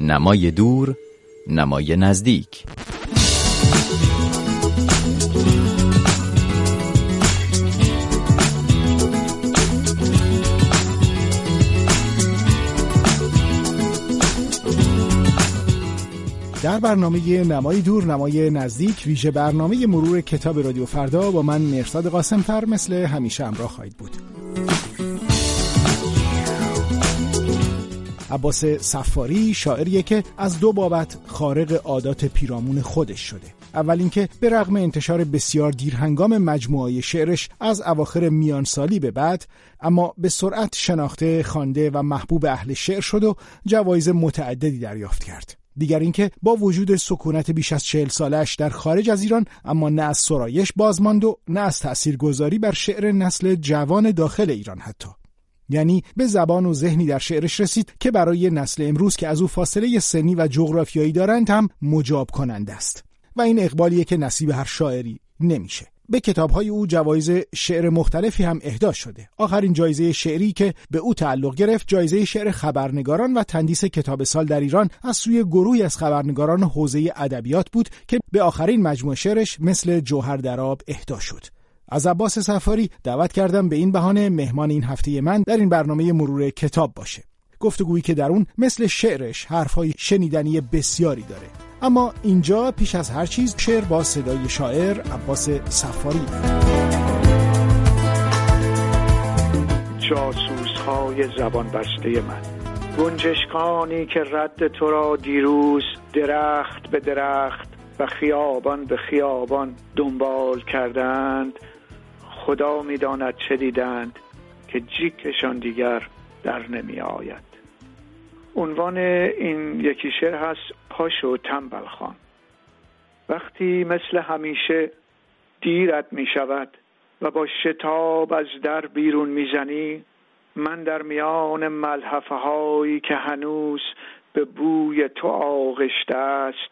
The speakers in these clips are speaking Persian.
نمای دور نمای نزدیک. در برنامه نمای دور نمای نزدیک ویژه برنامه مرور کتاب رادیو فردا با من مرساد قاسمفر مثل همیشه همراه خواهید بود. عباس صفاری شاعریه که از دو بابت خارق عادات پیرامون خودش شده. اول اینکه به رغم انتشار بسیار دیرهنگام مجموعه شعرش از اواخر میان سالی به بعد اما به سرعت شناخته خوانده و محبوب اهل شعر شد و جوایز متعددی دریافت کرد. دیگر اینکه با وجود سکونت بیش از چهل سالش در خارج از ایران اما نه از سرایش بازماند و نه از تأثیرگذاری بر شعر نسل جوان داخل ایران حتی. یعنی به زبان و ذهنی در شعرش رسید که برای نسل امروز که از او فاصله سنی و جغرافیایی دارند هم مجاب کننده است. و این اقبالیه که نصیب هر شاعری نمیشه. به کتابهای او جوایز شعر مختلفی هم اهدا شده. آخرین جایزه شعری که به او تعلق گرفت جایزه شعر خبرنگاران و تندیس کتاب سال در ایران از سوی گروهی از خبرنگاران حوزه ادبیات بود که به آخرین مجموع شعرش مثل جوهر دراب اهدا شد. از عباس سفاری دعوت کردم به این بهانه مهمان این هفته من در این برنامه مرور کتاب باشه. گفتگویی که در اون مثل شعرش حرفهای شنیدنی بسیاری داره. اما اینجا پیش از هر چیز شعر با صدای شاعر عباس سفاری جاسوس های زبان بسته من. گنجشکانی که رد تو را دیروز درخت به درخت و خیابان به خیابان دنبال کردند خدا می‌داند چه دیدند که جیکشان دیگر در نمی آید. عنوان این یکی شعر هست پاشو تنبل خان. وقتی مثل همیشه دیرت می شود و با شتاب از در بیرون می‌زنی من در میان ملحفه هایی که هنوز به بوی تو آغشته است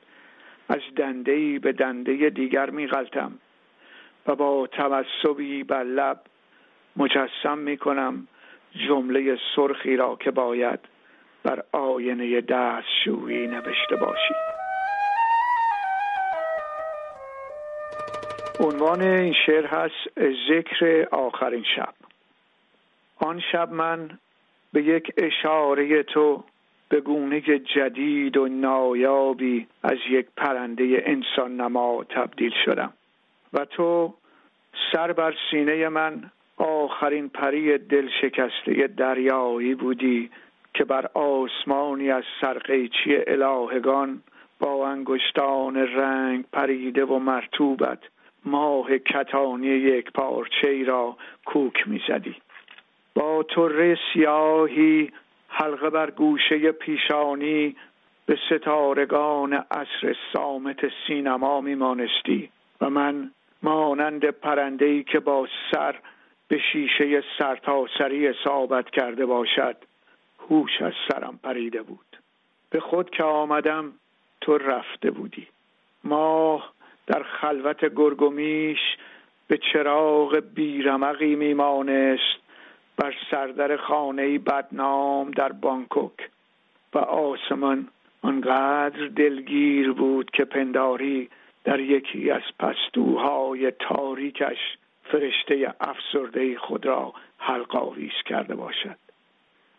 از دنده به دنده دیگر می غلطم. و با توسبی بر لب مجسم می کنم جمله سرخی را که باید بر آینه دستشویی نوشته باشی. عنوان این شعر هست ذکر آخرین شب. آن شب من به یک اشاره تو به گونه جدید و نایابی از یک پرنده انسان نما تبدیل شدم و تو سر بر سینه من آخرین پری دل شکسته دریایی بودی که بر آسمانی از سرقیچی الهگان با انگشتان رنگ پریده و مرتوبت ماه کتانی یک پارچه را کوک می‌زدی. با طره سیاهی حلقه بر گوشه پیشانی به ستارگان عصر سامت سینما میمانستی و من مانند پرندهی که با سر به شیشه سرتاسری ثابت کرده باشد. هوش از سرم پریده بود. به خود که آمدم تو رفته بودی. ماه در خلوت گرگومیش به چراغ بیرمقی میمانست. بر سردر خانه بدنام در بانکوک. و آسمان آنقدر دلگیر بود که پنداری در یکی از پستوهای تاریکش فرشته افسرده خود را حلقاویز کرده باشد.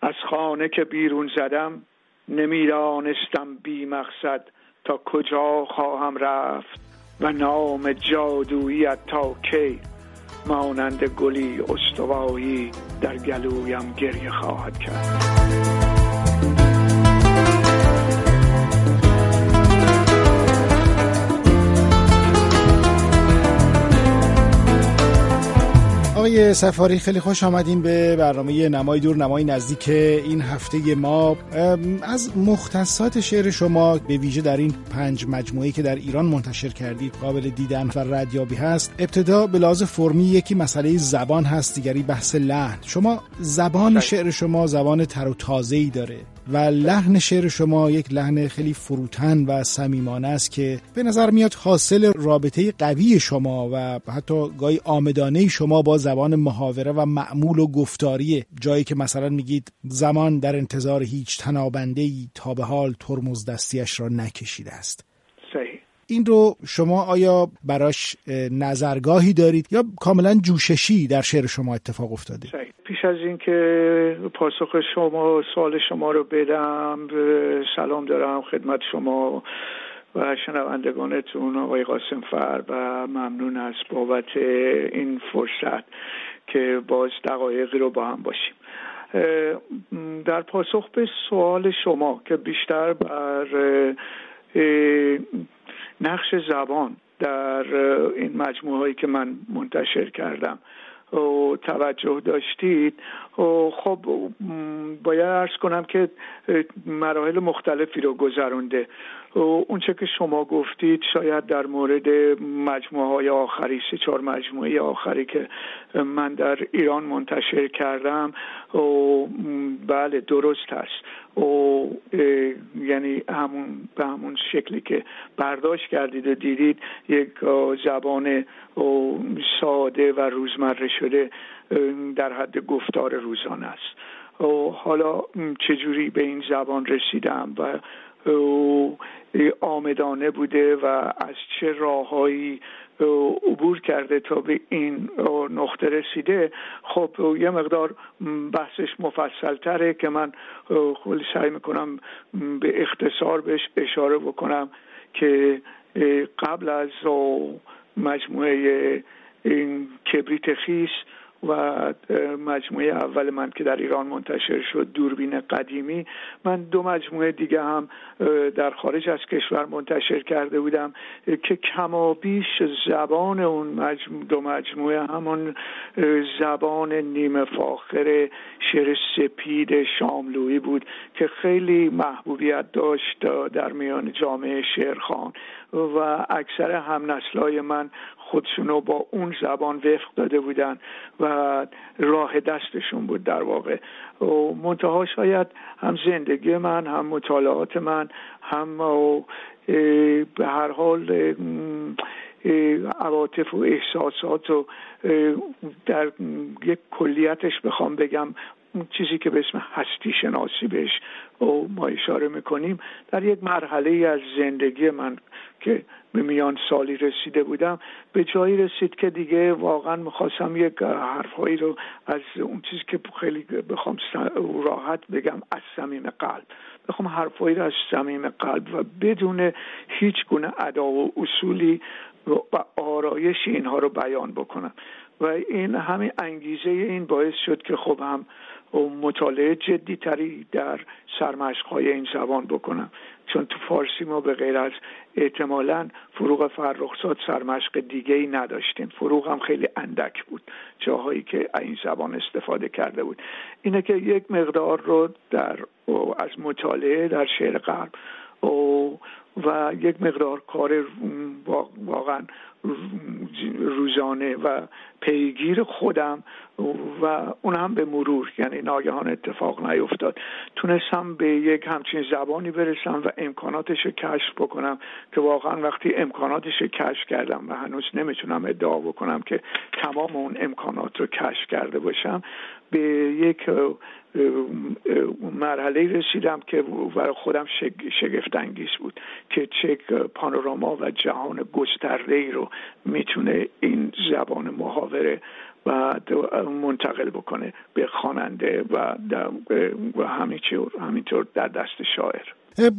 از خانه که بیرون زدم نمی‌دانستم بی مقصد تا کجا خواهم رفت و نام جادوییت تا کی مانند گلی استوایی در گلویم گریه خواهد کرد. آقای سفاری خیلی خوش آمدین به برنامه نمای دور نمای نزدیک این هفته ما. از مختصات شعر شما به ویژه در این پنج مجموعه که در ایران منتشر کردید قابل دیدن و ردیابی هست. ابتدا به لحاظ فرمی یکی مسئله زبان هست دیگری بحث لحن. شما زبان شعر شما زبان تر و تازه ای داره. و لحن شعر شما یک لحن خیلی فروتن و صمیمانه است که به نظر میاد حاصل رابطه قوی شما و حتی گاهی آمدانه شما با زبان محاوره و معمول و گفتاری جایی که مثلا میگید زمان در انتظار هیچ تنابنده ای تا به حال ترمز دستیش را نکشیده است. صحیح. این رو شما آیا براش نظرگاهی دارید یا کاملا جوششی در شعر شما اتفاق افتاده؟ صحیح. پیش از اینکه پاسخ شما سوال شما رو بدم سلام دارم خدمت شما و شنوندگانتون آقای قاسم فر و ممنون از بابت این فرصت که باز دقایقی رو با هم باشیم. در پاسخ به سوال شما که بیشتر بر نقش زبان در این مجموعه هایی که من منتشر کردم و توجه داشتید. و خب باید ارز کنم که مراحل مختلفی رو گذرونده. اونچه که شما گفتید شاید در مورد مجموعه های آخری سه چهار مجموعه آخری که من در ایران منتشر کردم و بله درست هست و یعنی همون به همون شکلی که برداشت کردید و دیدید یک زبان ساده و روزمره شده در حد گفتار روزانه است. و حالا چجوری به این زبان رسیدم و آمدانه بوده و از چه راههایی عبور کرده تا به این نقطه رسیده. خب یه مقدار بحثش مفصل تره که من خیلی سعی می‌کنم به اختصار بهش اشاره بکنم که قبل از مجموعه این کبریت خیس و مجموعه اول من که در ایران منتشر شد دوربین قدیمی. من دو مجموعه دیگه هم در خارج از کشور منتشر کرده بودم که کمابیش زبان اون مجموعه دو مجموعه همون زبان نیمه فاخر شعر سپید شاملویی بود که خیلی محبوبیت داشت در میان جامعه شعرخان و اکثر هم نسلای من خودشونو با اون زبان وفق داده بودن و راه دستشون بود در واقع. و منتها شاید هم زندگی من هم مطالعات من هم به هر حال عواطف و احساسات و در یک کلیتش بخوام بگم چیزی که به اسم هستی شناسی بهش ما اشاره می‌کنیم در یک مرحله از زندگی من که به میان سالی رسیده بودم به جایی رسید که دیگه واقعا می‌خواستم یک حرفهایی رو از اون چیزی که خیلی بخوام راحت بگم از صمیم قلب. بخوام حرفهایی رو از صمیم قلب و بدون هیچ گونه ادا و اصولی و آرایش اینها رو بیان بکنم. و این همین انگیزه این باعث شد که خب هم مطالعه جدی تری در سرمشقهای این زبان بکنم. چون تو فارسی ما به غیر از احتمالا فروغ فرخزاد سرمشق دیگه ای نداشتیم. فروغ هم خیلی اندک بود. جاهایی که این زبان استفاده کرده بود. اینه که یک مقدار رو در از مطالعه در شعر غرب و یک مقدار کار واقعا روزانه و پیگیر خودم و اون هم به مرور یعنی ناگهان اتفاق نیفتاد. تونستم به یک همچین زبانی برسم و امکاناتش رو کشف بکنم که واقعا وقتی امکاناتش رو کشف کردم و هنوز نمی‌تونم ادعا بکنم که تمام اون امکانات رو کشف کرده باشم به یک مرحله رسیدم که برای خودم شگفت انگیز بود که چه پانوراما و جهان گسترده ای رو می‌تونه این زبان محاوره و منتقل بکنه به خواننده و, همینطور در دست شاعر.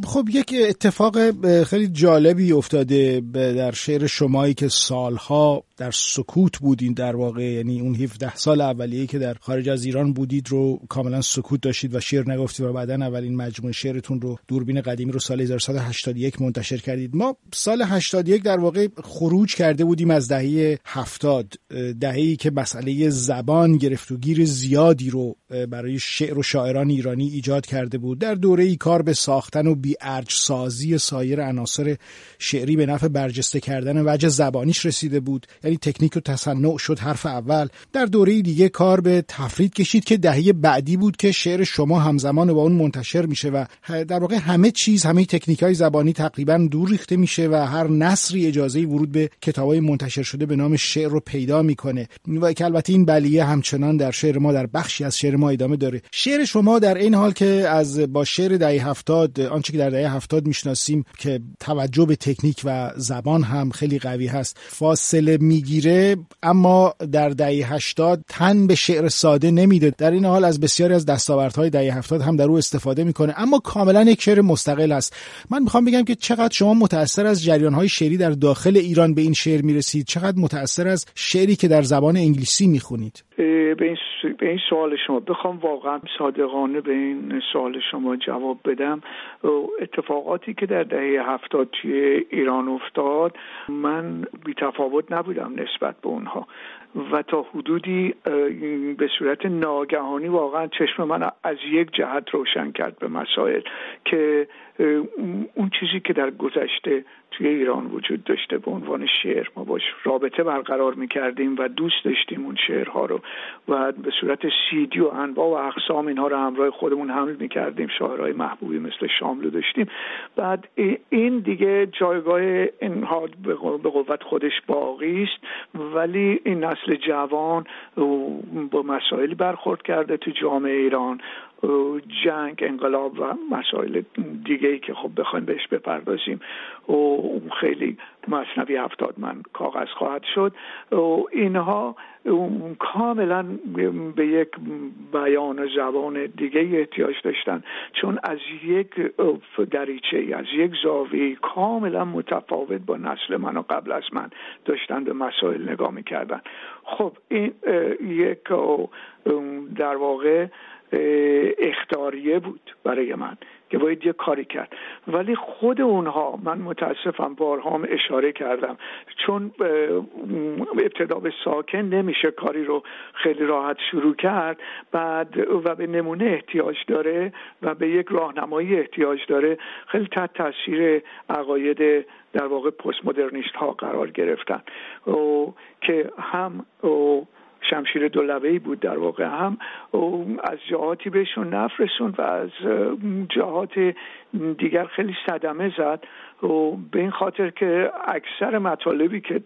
خب یک اتفاق خیلی جالبی افتاده در شعر شمایی که سالها در سکوت بودین در واقع. یعنی اون 17 سال اولیه که در خارج از ایران بودید رو کاملا سکوت داشتید و شعر نگفتید و بعدا اولین مجموعه شعرتون رو دوربین قدیمی رو سال 1981 منتشر کردید. ما سال 81 در واقع خروج کرده بودیم از دهه 70 دهه‌ای که مسئله زبان گرفت و گیر زیادی رو برای شعر و شاعران ایرانی ایجاد کرده بود. در دوره ای کار به ساختن گرفتن و بی ارج سازی سایر عناصر شعری به نفع برجسته کردن وجه زبانیش رسیده بود. یعنی تکنیک و تصنع شد حرف اول. در دوره دیگه کار به تفرید کشید که دهه بعدی بود که شعر شما همزمان با اون منتشر میشه و در واقع همه چیز همه تکنیک های زبانی تقریبا دور ریخته میشه و هر نصری اجازه ورود به کتابای منتشر شده به نام شعر رو پیدا می‌کنه. و که البته این بلیه همچنان در شعر ما در بخشی از شعر ما ادامه داره. شعر شما در این حال که از با شعر دهه هفتاد آنچه که در دهه هفتاد می‌شناسیم که توجه به تکنیک و زبان هم خیلی قوی هست. فاصله می‌گیره اما در دهه هشتاد تن به شعر ساده نمیده. در این حال از بسیاری از دستاوردهای دهه هفتاد هم در او استفاده می‌کنه اما کاملا یک شعر مستقل است. من می‌خوام بگم که چقدر شما متاثر از جریانهای شعری در داخل ایران به این شعر می‌رسید؟ چقدر متاثر از شعری که در زبان انگلیسی می‌خونید؟ به این, سوال شما. بخوام واقعا صادقانه به این سوال شما جواب بدم. اتفاقاتی که در دهه هفتاد توی ایران افتاد من بی تفاوت نبودم نسبت به اونها. و تا حدودی به صورت ناگهانی واقعا چشم من از یک جهت روشن کرد به مسائل که اون چیزی که در گذشته توی ایران وجود داشته به عنوان شعر ما باش رابطه برقرار می‌کردیم و دوست داشتیم اون شعرها رو و به صورت سیدی و انواع و اقسام اینها رو همراه خودمون حمل می‌کردیم شاعرهای محبوبی مثل شاملو داشتیم. بعد این دیگه جایگاه اینها به قوت خودش باقی است ولی این نسل جوان با مسائلی برخورد کرده تو جامعه ایران. جنگ انقلاب و مسائل دیگه ای که خب بخوایم بهش بپردازیم. و خیلی مصنوی هفتاد من کاغذ خواهد شد. و اینها کاملا به یک بیان زبان دیگه احتیاج داشتن. چون از یک دریچه از یک زاویه کاملا متفاوت با نسل من و قبل از من داشتن به مسائل نگاه می‌کردن. خب این یک در واقع اختاریه بود برای من که باید یه کاری کرد. ولی خود اونها من متاسفم بارها هم اشاره کردم. چون ابتدا به ساکن نمیشه کاری رو خیلی راحت شروع کرد. بعد و به نمونه احتیاج داره و به یک راهنمایی احتیاج داره. خیلی تحت تاثیر عقاید در واقع پست مدرنیست ها قرار گرفتن. که هم شمشیر دو بود در واقع هم. از جهاتی بهشون نفرسون و از جهات دیگر خیلی صدمه زد. و به این خاطر که اکثر مطالبی که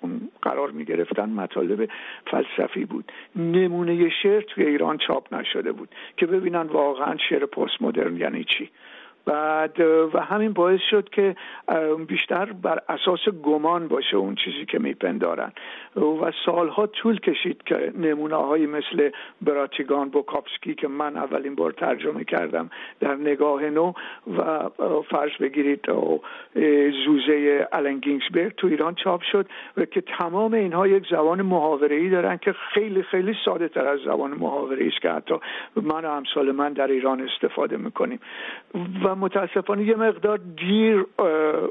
اون قرار می گرفتن مطالب فلسفی بود. نمونه شعر توی ایران چاپ نشده بود که ببینن واقعا شعر پست مدرن یعنی چی. بعد و همین باعث شد که بیشتر بر اساس گمان باشه اون چیزی که میپندارن. و سالها طول کشید که نمونه هایی مثل براتیگان بوکاپسکی که من اولین بار ترجمه کردم در نگاه نو و فرض بگیرید زوزه الن گینگسبرگ تو ایران چاپ شد و که تمام اینها یک زبان محاوره ای دارن که خیلی خیلی ساده تر از زبان محاوره است که حتی من و امثال من در ایران استفاده می‌کنیم. متاسفانه یه مقدار دیر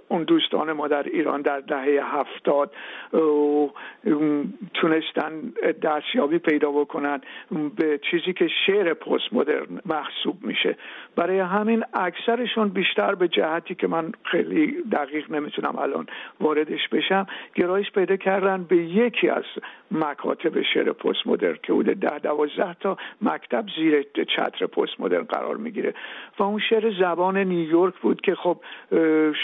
اون دوستان ما در ایران در دهه هفتاد تونستن دستیابی پیدا بکنن به چیزی که شعر پست مدرن محسوب میشه. برای همین اکثرشون بیشتر به جهتی که من خیلی دقیق نمی‌تونم الان واردش بشم گرایش پیدا کردن به یکی از مکاتب شعر پست مدرن که بوده ده دوازده تا مکتب زیر چتر پست مدرن قرار می‌گیره. و اون شعر زبان نیویورک بود که خب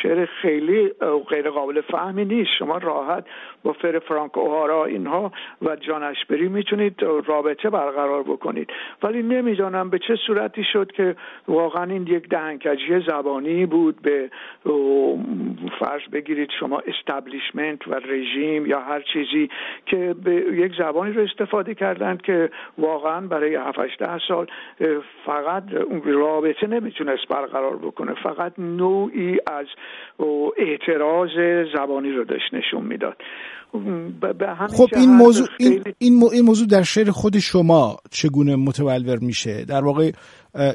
شعر خیلی غیر قابل فهمی نیست. شما راحت با فر فرانک اوهارا اینها و جان اشبری می‌تونید رابطه برقرار بکنید. ولی نمی‌دانم به چه صورتی شد که واقعا این یک دهنکجی زبانی بود به فرض بگیرید شما استبلیشمنت و رژیم یا هر چیزی که به یک زبانی رو استفاده کردند که واقعا برای 7 سال فقط رابطه نمی‌تونست برقرار بکنه. فقط نوعی از اعتراض زبانی رو داشت نشون می‌داد. به همین خب این موضوع این, این موضوع در شعر خود شما چگونه متولور میشه؟ در واقع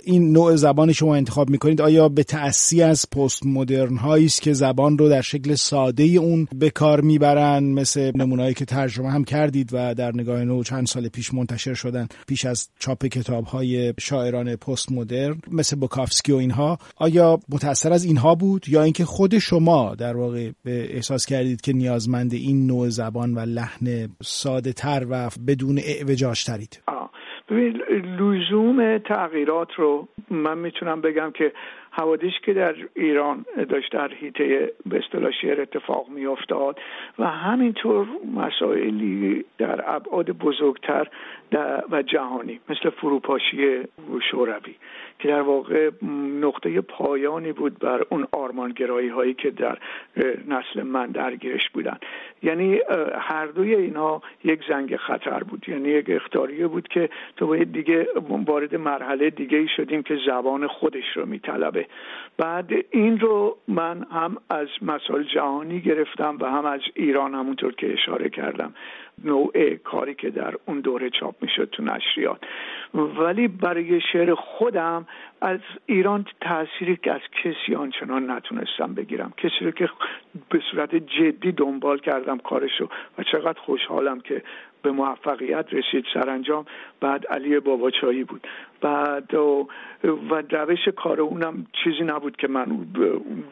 این نوع زبان شما انتخاب می‌کنید آیا به تأسی از پست مدرن هایی است که زبان رو در شکل ساده اون به کار می‌برن مثل نمونهایی که ترجمه هم کردید و در نگاه نو چند سال پیش منتشر شدن پیش از چاپ کتاب های شاعران پست مدرن مثل بوکافسکی و اینها؟ آیا متأثر از اینها بود؟ یا اینکه خود شما در واقع به احساس کردید که نیازمند این نوع زبان و لحن ساده تر و بدون اعوجاج ترید ببین لزوم تغییرات رو من می‌تونم بگم که حوادث که در ایران داشت در حیطه به اصطلاح شعر اتفاق میافتاد و همینطور مسائلی در ابعاد بزرگتر و جهانی مثل فروپاشی شوروی که در واقع نقطه پایانی بود بر اون آرمانگرایی هایی که در نسل من درگیرش بودن. یعنی هر دوی اینا یک زنگ خطر بود. یعنی یک اختاریه بود که تو باید دیگه وارد مرحله دیگه ای شدیم که زبان خودش رو میطلبه. بعد این رو من هم از مسائل جهانی گرفتم و هم از ایران همونطور که اشاره کردم. نوع کاری که در اون دوره چاپ می‌شد تو نشریات. ولی برای شعر خودم از ایران تأثیری که از کسی آنچنان نتونستم بگیرم. کسی رو که به صورت جدی دنبال کردم کارشو و چقدر خوشحالم که به موفقیت رسید سرانجام بعد علی باباچایی بود. بعد و, و روش کار اونم چیزی نبود که من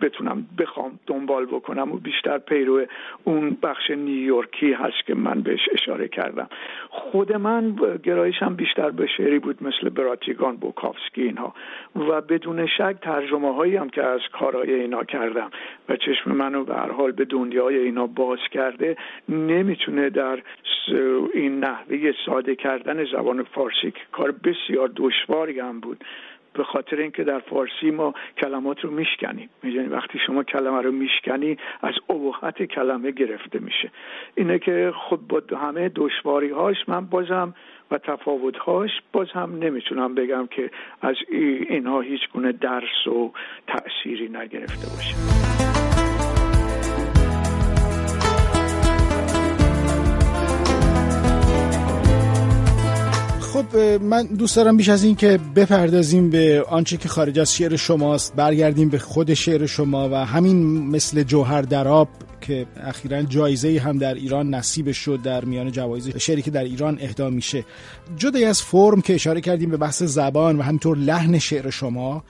بتونم بخوام دنبال بکنم و بیشتر پیرو اون بخش نیویورکی هست که من بهش اشاره کردم. خود من گرایشم بیشتر به شعری بود مثل براتیگان بوکافسکی اینها. و بدون شک ترجمه هایی هم که از کارهای اینا کردم و چشم منو به هر حال به دنیای اینا باز کرده نمی‌تونه در این نحوه ساده کردن زبان فارسی که کار بسیار دشواری هم بود. به خاطر اینکه در فارسی ما کلمات رو میشکنیم. می‌دونی وقتی شما کلمه رو میشکنی از ابهت کلمه گرفته میشه. اینه که خود با همه دشواری هاش من بازم و تفاوت هاش باز هم نمی‌تونم بگم که از اینها هیچ گونه درس و تأثیری نگرفته باشه. خب من دوست دارم بیش از این که بپردازیم به آنچه که خارج از شعر شماست برگردیم به خود شعر شما و همین مثل جوهر دراب که اخیرا جایزه هم در ایران نصیب شد در میان جوایز شعری که در ایران اهدا میشه. جدای از فرم که اشاره کردیم به بحث زبان و همینطور لحن شعر شما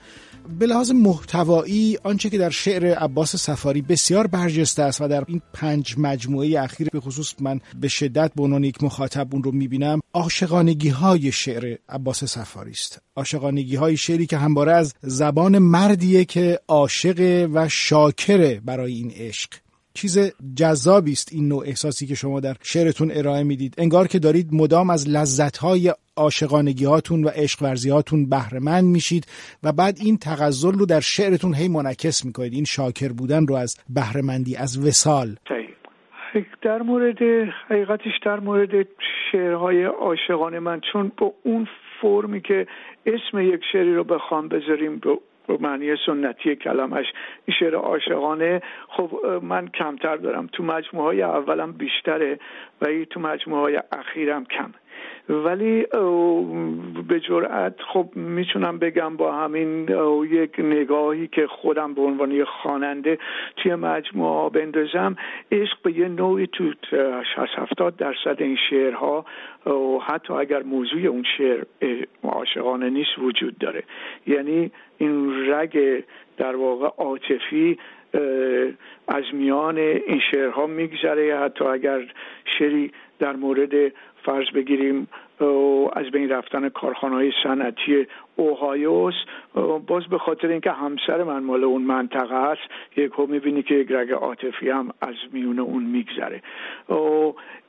به لحاظ محتوایی آنچه که در شعر عباس سفاری بسیار برجسته است و در این پنج مجموعه اخیر به خصوص من به شدت به عنوان یک مخاطب اون رو می‌بینم عاشقانگی های شعر عباس سفاری است. عاشقانگی های شعری که همواره از زبان مردیه که عاشق و شاکره برای این عشق. چیز جذابی است این نوع احساسی که شما در شعرتون ارائه می‌دید. انگار که دارید مدام از لذتهای عاشقانگی هاتون و عشق ورزی هاتون بهره مند میشید و بعد این تغزل رو در شعرتون هی منعکس می‌کنید. این شاکر بودن رو از بهره مندی از وسال در مورد حقیقتش در مورد شعرهای عاشقانه من چون با اون فرمی که اسم یک شعری رو بخوام بذاریم به معنی سنتی کلمش. این شعر عاشقانه. خب من کمتر دارم. تو مجموعه های اولم بیشتره و تو مجموعه های اخیرم کم ولی به جرأت خب می‌تونم بگم با همین یک نگاهی که خودم به عنوان خواننده توی مجموعه بندازم عشق به یه نوعی تو 60 70 درصد این شعرها حتی اگر موضوع اون شعر عاشقانه نیست وجود داره. یعنی این رگ در واقع عاطفی از میان این شعرها میگذره. حتی اگر شعری در مورد فرض بگیریم از بین رفتن کارخانه های صنعتی اوهایوس باز به خاطر اینکه همسر من مال اون منطقه است یک می‌بینی که یک رگ عاطفی هم از میون اون میگذره.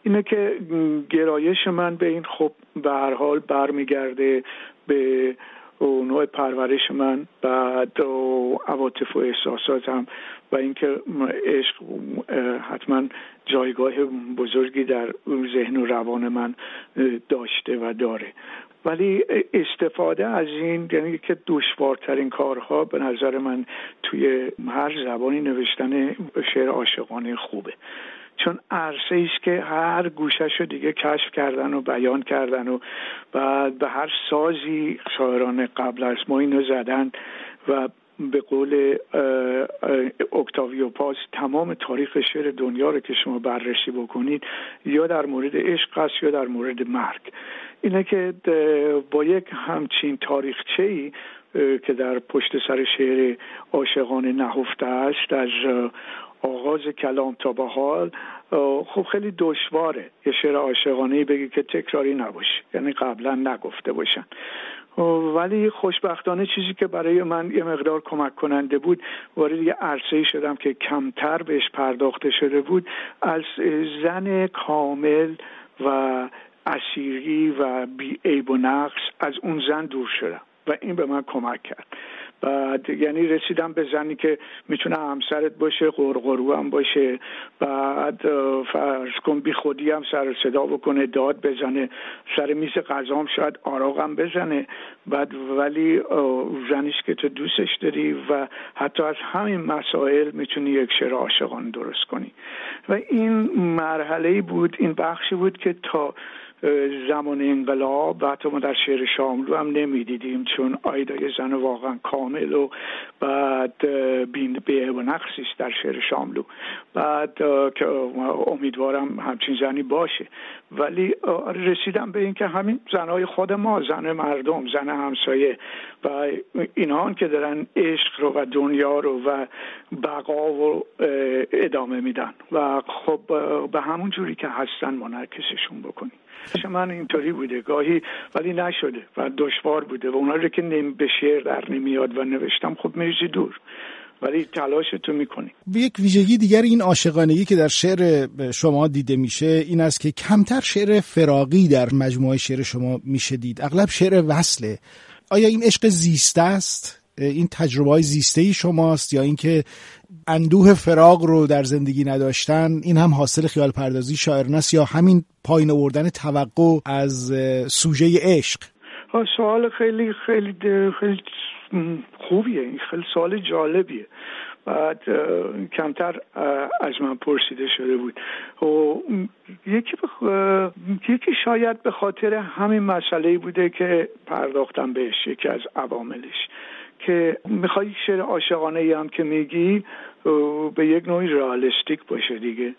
اینه که گرایش من به این خب به هر حال برمیگرده به نوع پرورش من بعد عواطف و احساساتم. و اینکه عشق حتما جایگاه بزرگی در ذهن و روان من داشته و داره. ولی استفاده از این یعنی که دشوارترین کارها به نظر من توی هر زبانی نوشتن شعر عاشقانه خوبه. چون عرصه است که هر گوشش رو دیگه کشف کردن و بیان کردن و بعد به هر سازی شاعران قبل از ما اینو زدن و به قول اکتاویو پاس تمام تاریخ شعر دنیا رو که شما بررسی بکنید یا در مورد عشق است یا در مورد مرگ. اینه که با یک همچین تاریخچه ای که در پشت سر شعر عاشقانه نهفته است از آغاز کلام تا به حال خب خیلی دشواره. یه شعر عاشقانه بگی که تکراری نباشه. یعنی قبلا نگفته باشن. ولی خوشبختانه چیزی که برای من یه مقدار کمک کننده بود وارد یه عرصه شدم که کمتر بهش پرداخته شده بود از زن کامل و اسیری و بی عیب و نقص از اون زن دور شدم و این به من کمک کرد. بعد یعنی رسیدم به زنی که می‌تونه همسرت باشه قرقرو هم باشه. بعد فرض کن بی خودی هم سر صدا بکنه داد بزنه سر میز غذام شاید آراغم بزنه. بعد ولی زنیش که تو دوستش داری و حتی از همین مسائل می‌تونی یک شعر عاشقان درست کنی. و این مرحله بود این بخشی بود که تا زمان انقلاب و حتی ما در شعر شاملو هم نمی‌دیدیم چون آیدای زن واقعا کامل و بعد بین به و نقصی در شعر شاملو. بعد که امیدوارم همچین زنی باشه. ولی رسیدم به اینکه همین زنهای خود ما زن مردم زن همسایه و اینها که دارن عشق رو و دنیا رو و بقا و ادامه میدن. و خب به همون جوری که هستن منعکسشون بکنیم. من اینطوری بوده. گاهی ولی نشده و دشوار بوده و اونا رو که به شعر در نمیاد و نوشتم خب میریزی دور. ولی تلاش تو می‌کنی. یک ویژگی دیگر این عاشقانگی که در شعر شما دیده میشه این است که کمتر شعر فراقی در مجموعه شعر شما میشه دید اغلب شعر وصله. آیا این عشق زیسته است؟ این تجربه های زیسته ای شماست یا اینکه اندوه فراغ رو در زندگی نداشتن این هم حاصل خیال پردازی شاعرناست یا همین پایین آوردن توقع از سوژه عشق؟ سوال خیلی خیلی خیلی خوبیه. این خیلی سوال جالبیه. بعد کمتر از من پرسیده شده بود. و یکی, بخ... یکی شاید به خاطر همین مسئله بوده که پرداختم بهش یکی از عواملش. که می‌خوای شعر عاشقانه ای هم که میگی به یک نوعی رئالیستیک باشه دیگه.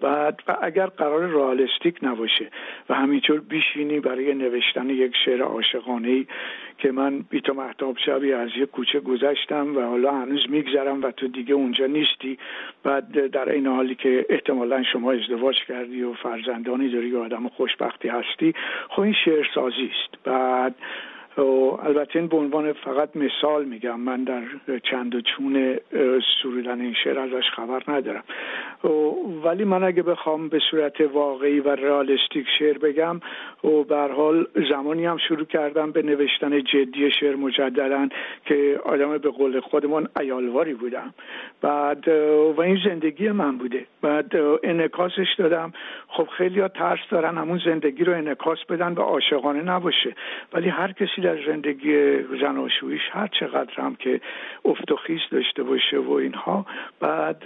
بعد و اگر قرار رئالیستیک نباشه و همینطور بیشینی برای نوشتن یک شعر عاشقانه ای که من بیتا محتاب شبی از یک کوچه گذشتم و حالا هنوز میگذرم و تو دیگه اونجا نیستی بعد در این حالی که احتمالا شما ازدواج کردی و فرزندانی داری و آدم خوشبختی هستی خب این شعر سازی است. بعد البته این به عنوان فقط مثال میگم من در چند و چون سرودن این شعر ازش خبر ندارم. ولی من اگه بخوام به صورت واقعی و رئالیستیک شعر بگم و به حال زمانی هم شروع کردم به نوشتن جدی شعر مجددا که آدم به قول خودمون ایالواری بودم. بعد و این زندگی من بوده. بعد انکاسش دادم. خب خیلی ها ترس دارن همون زندگی رو انکاس بدن به عاشقانه نباشه. ولی هر کسی در زندگی زناشویش هر چقدر هم که افت و خیز داشته باشه و اینها بعد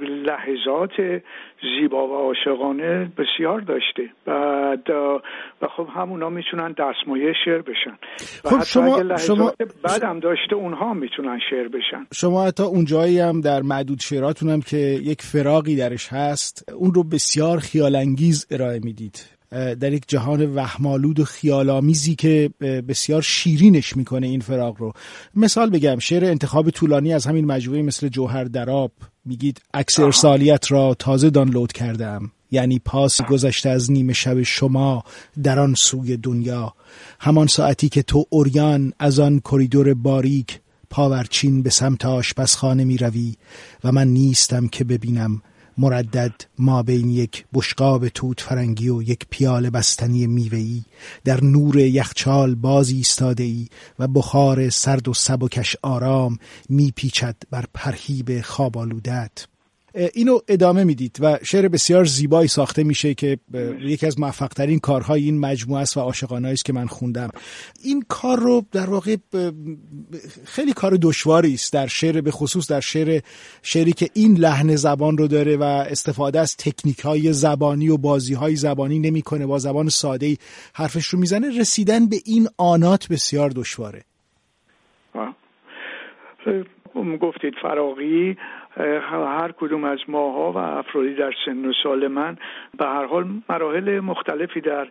لحظات زیبا و عاشقانه بسیار داشته. بعد و خب همونا می‌تونن دستمایه شعر بشن. و خب شما, شما بعدم داشته اونها می‌تونن شعر بشن. شما حتی اون جایی هم در معدود شعراتون هم که یک فراقی درش هست اون رو بسیار خیالانگیز ارائه می‌دید. در یک جهان وهمالود و خیالامیزی که بسیار شیرینش می‌کنه این فراق رو. مثال بگم شعر انتخاب طولانی از همین مجموعه مثل جوهر در آب میگید عکس ارسالیت را تازه دانلود کردم یعنی پاسی گذشته از نیمه شب شما در آن سوی دنیا. همان ساعتی که تو عریان از آن کریدور باریک پاورچین به سمت آشپزخانه می روی و من نیستم که ببینم مردد ما بین یک بشقاب توت فرنگی و یک پیاله بستنی میوه‌ای در نور یخچال باز ایستاده ای و بخار سرد و سبکش آرام میپیچد بر پرهیب خواب اینو ادامه می‌دید و شعر بسیار زیبایی ساخته میشه که یکی از موفقترین کارهای این مجموعه است و عاشقانه است که من خوندم. این کار رو در واقع خیلی کار دشواری است در شعر به خصوص در شعر شعری که این لحن زبان رو داره و استفاده از تکنیک های زبانی و بازی های زبانی نمی‌کنه با زبان ساده حرفش رو می‌زنه. رسیدن به این آنات بسیار دشواره. گفتید فراغی. هر کدوم از ماها و افرادی در سن و سال من به هر حال مراحل مختلفی در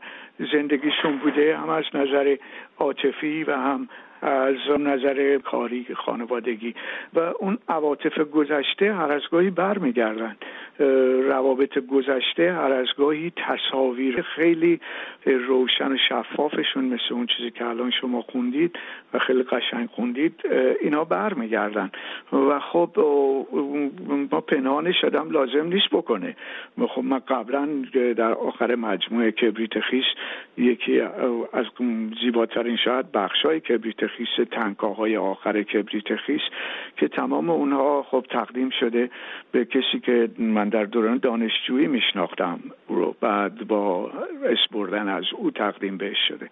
زندگیشون بوده هم از نظر عاطفی و هم از نظر کاری خانوادگی و اون عواطف گذشته هر از گاهی برمیگردن روابط گذشته هر از گاهی تصاویر خیلی روشن و شفافشون مثل اون چیزی که الان شما خوندید و خیلی قشنگ خوندید اینا برمیگردن و خب ما پنهانش آدم لازم نیست بکنه. خب من قبلا در آخر مجموعه کبریت خیس یکی از زیباترین شاید بخشای کبریت خیس تنکاهای آخر کبریت خیس که تمام اونها خب تقدیم شده به کسی که من در دوران دانشجویی میشناختم رو بعد با اسپردن از او تقدیم بهش شده.